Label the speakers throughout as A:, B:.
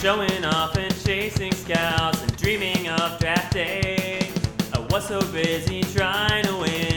A: showing off and chasing scouts and dreaming of draft day. I was so busy trying to win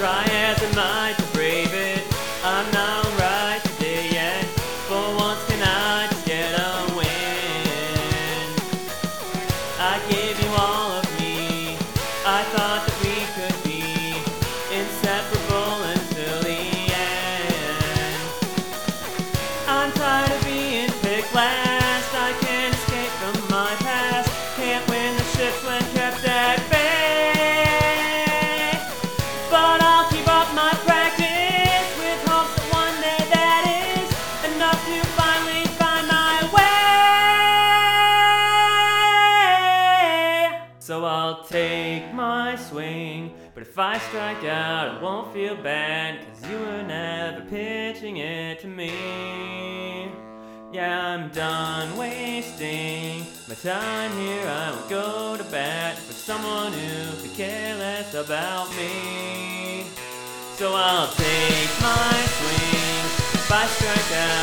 A: Try as I might to brave it, I'm not right today yet. For once, can I just get a win? I gave you all of me. I thought that we could be inseparable until the end. I'm tired of being picked last. I can't escape from my past. Can't win the ships when kept at bay. So I'll take my swing, but if I strike out, I won't feel bad, cause you were never pitching it to me. Yeah, I'm done wasting my time here. I will go to bat for someone who could care less about me. So I'll take my swing. If I strike out,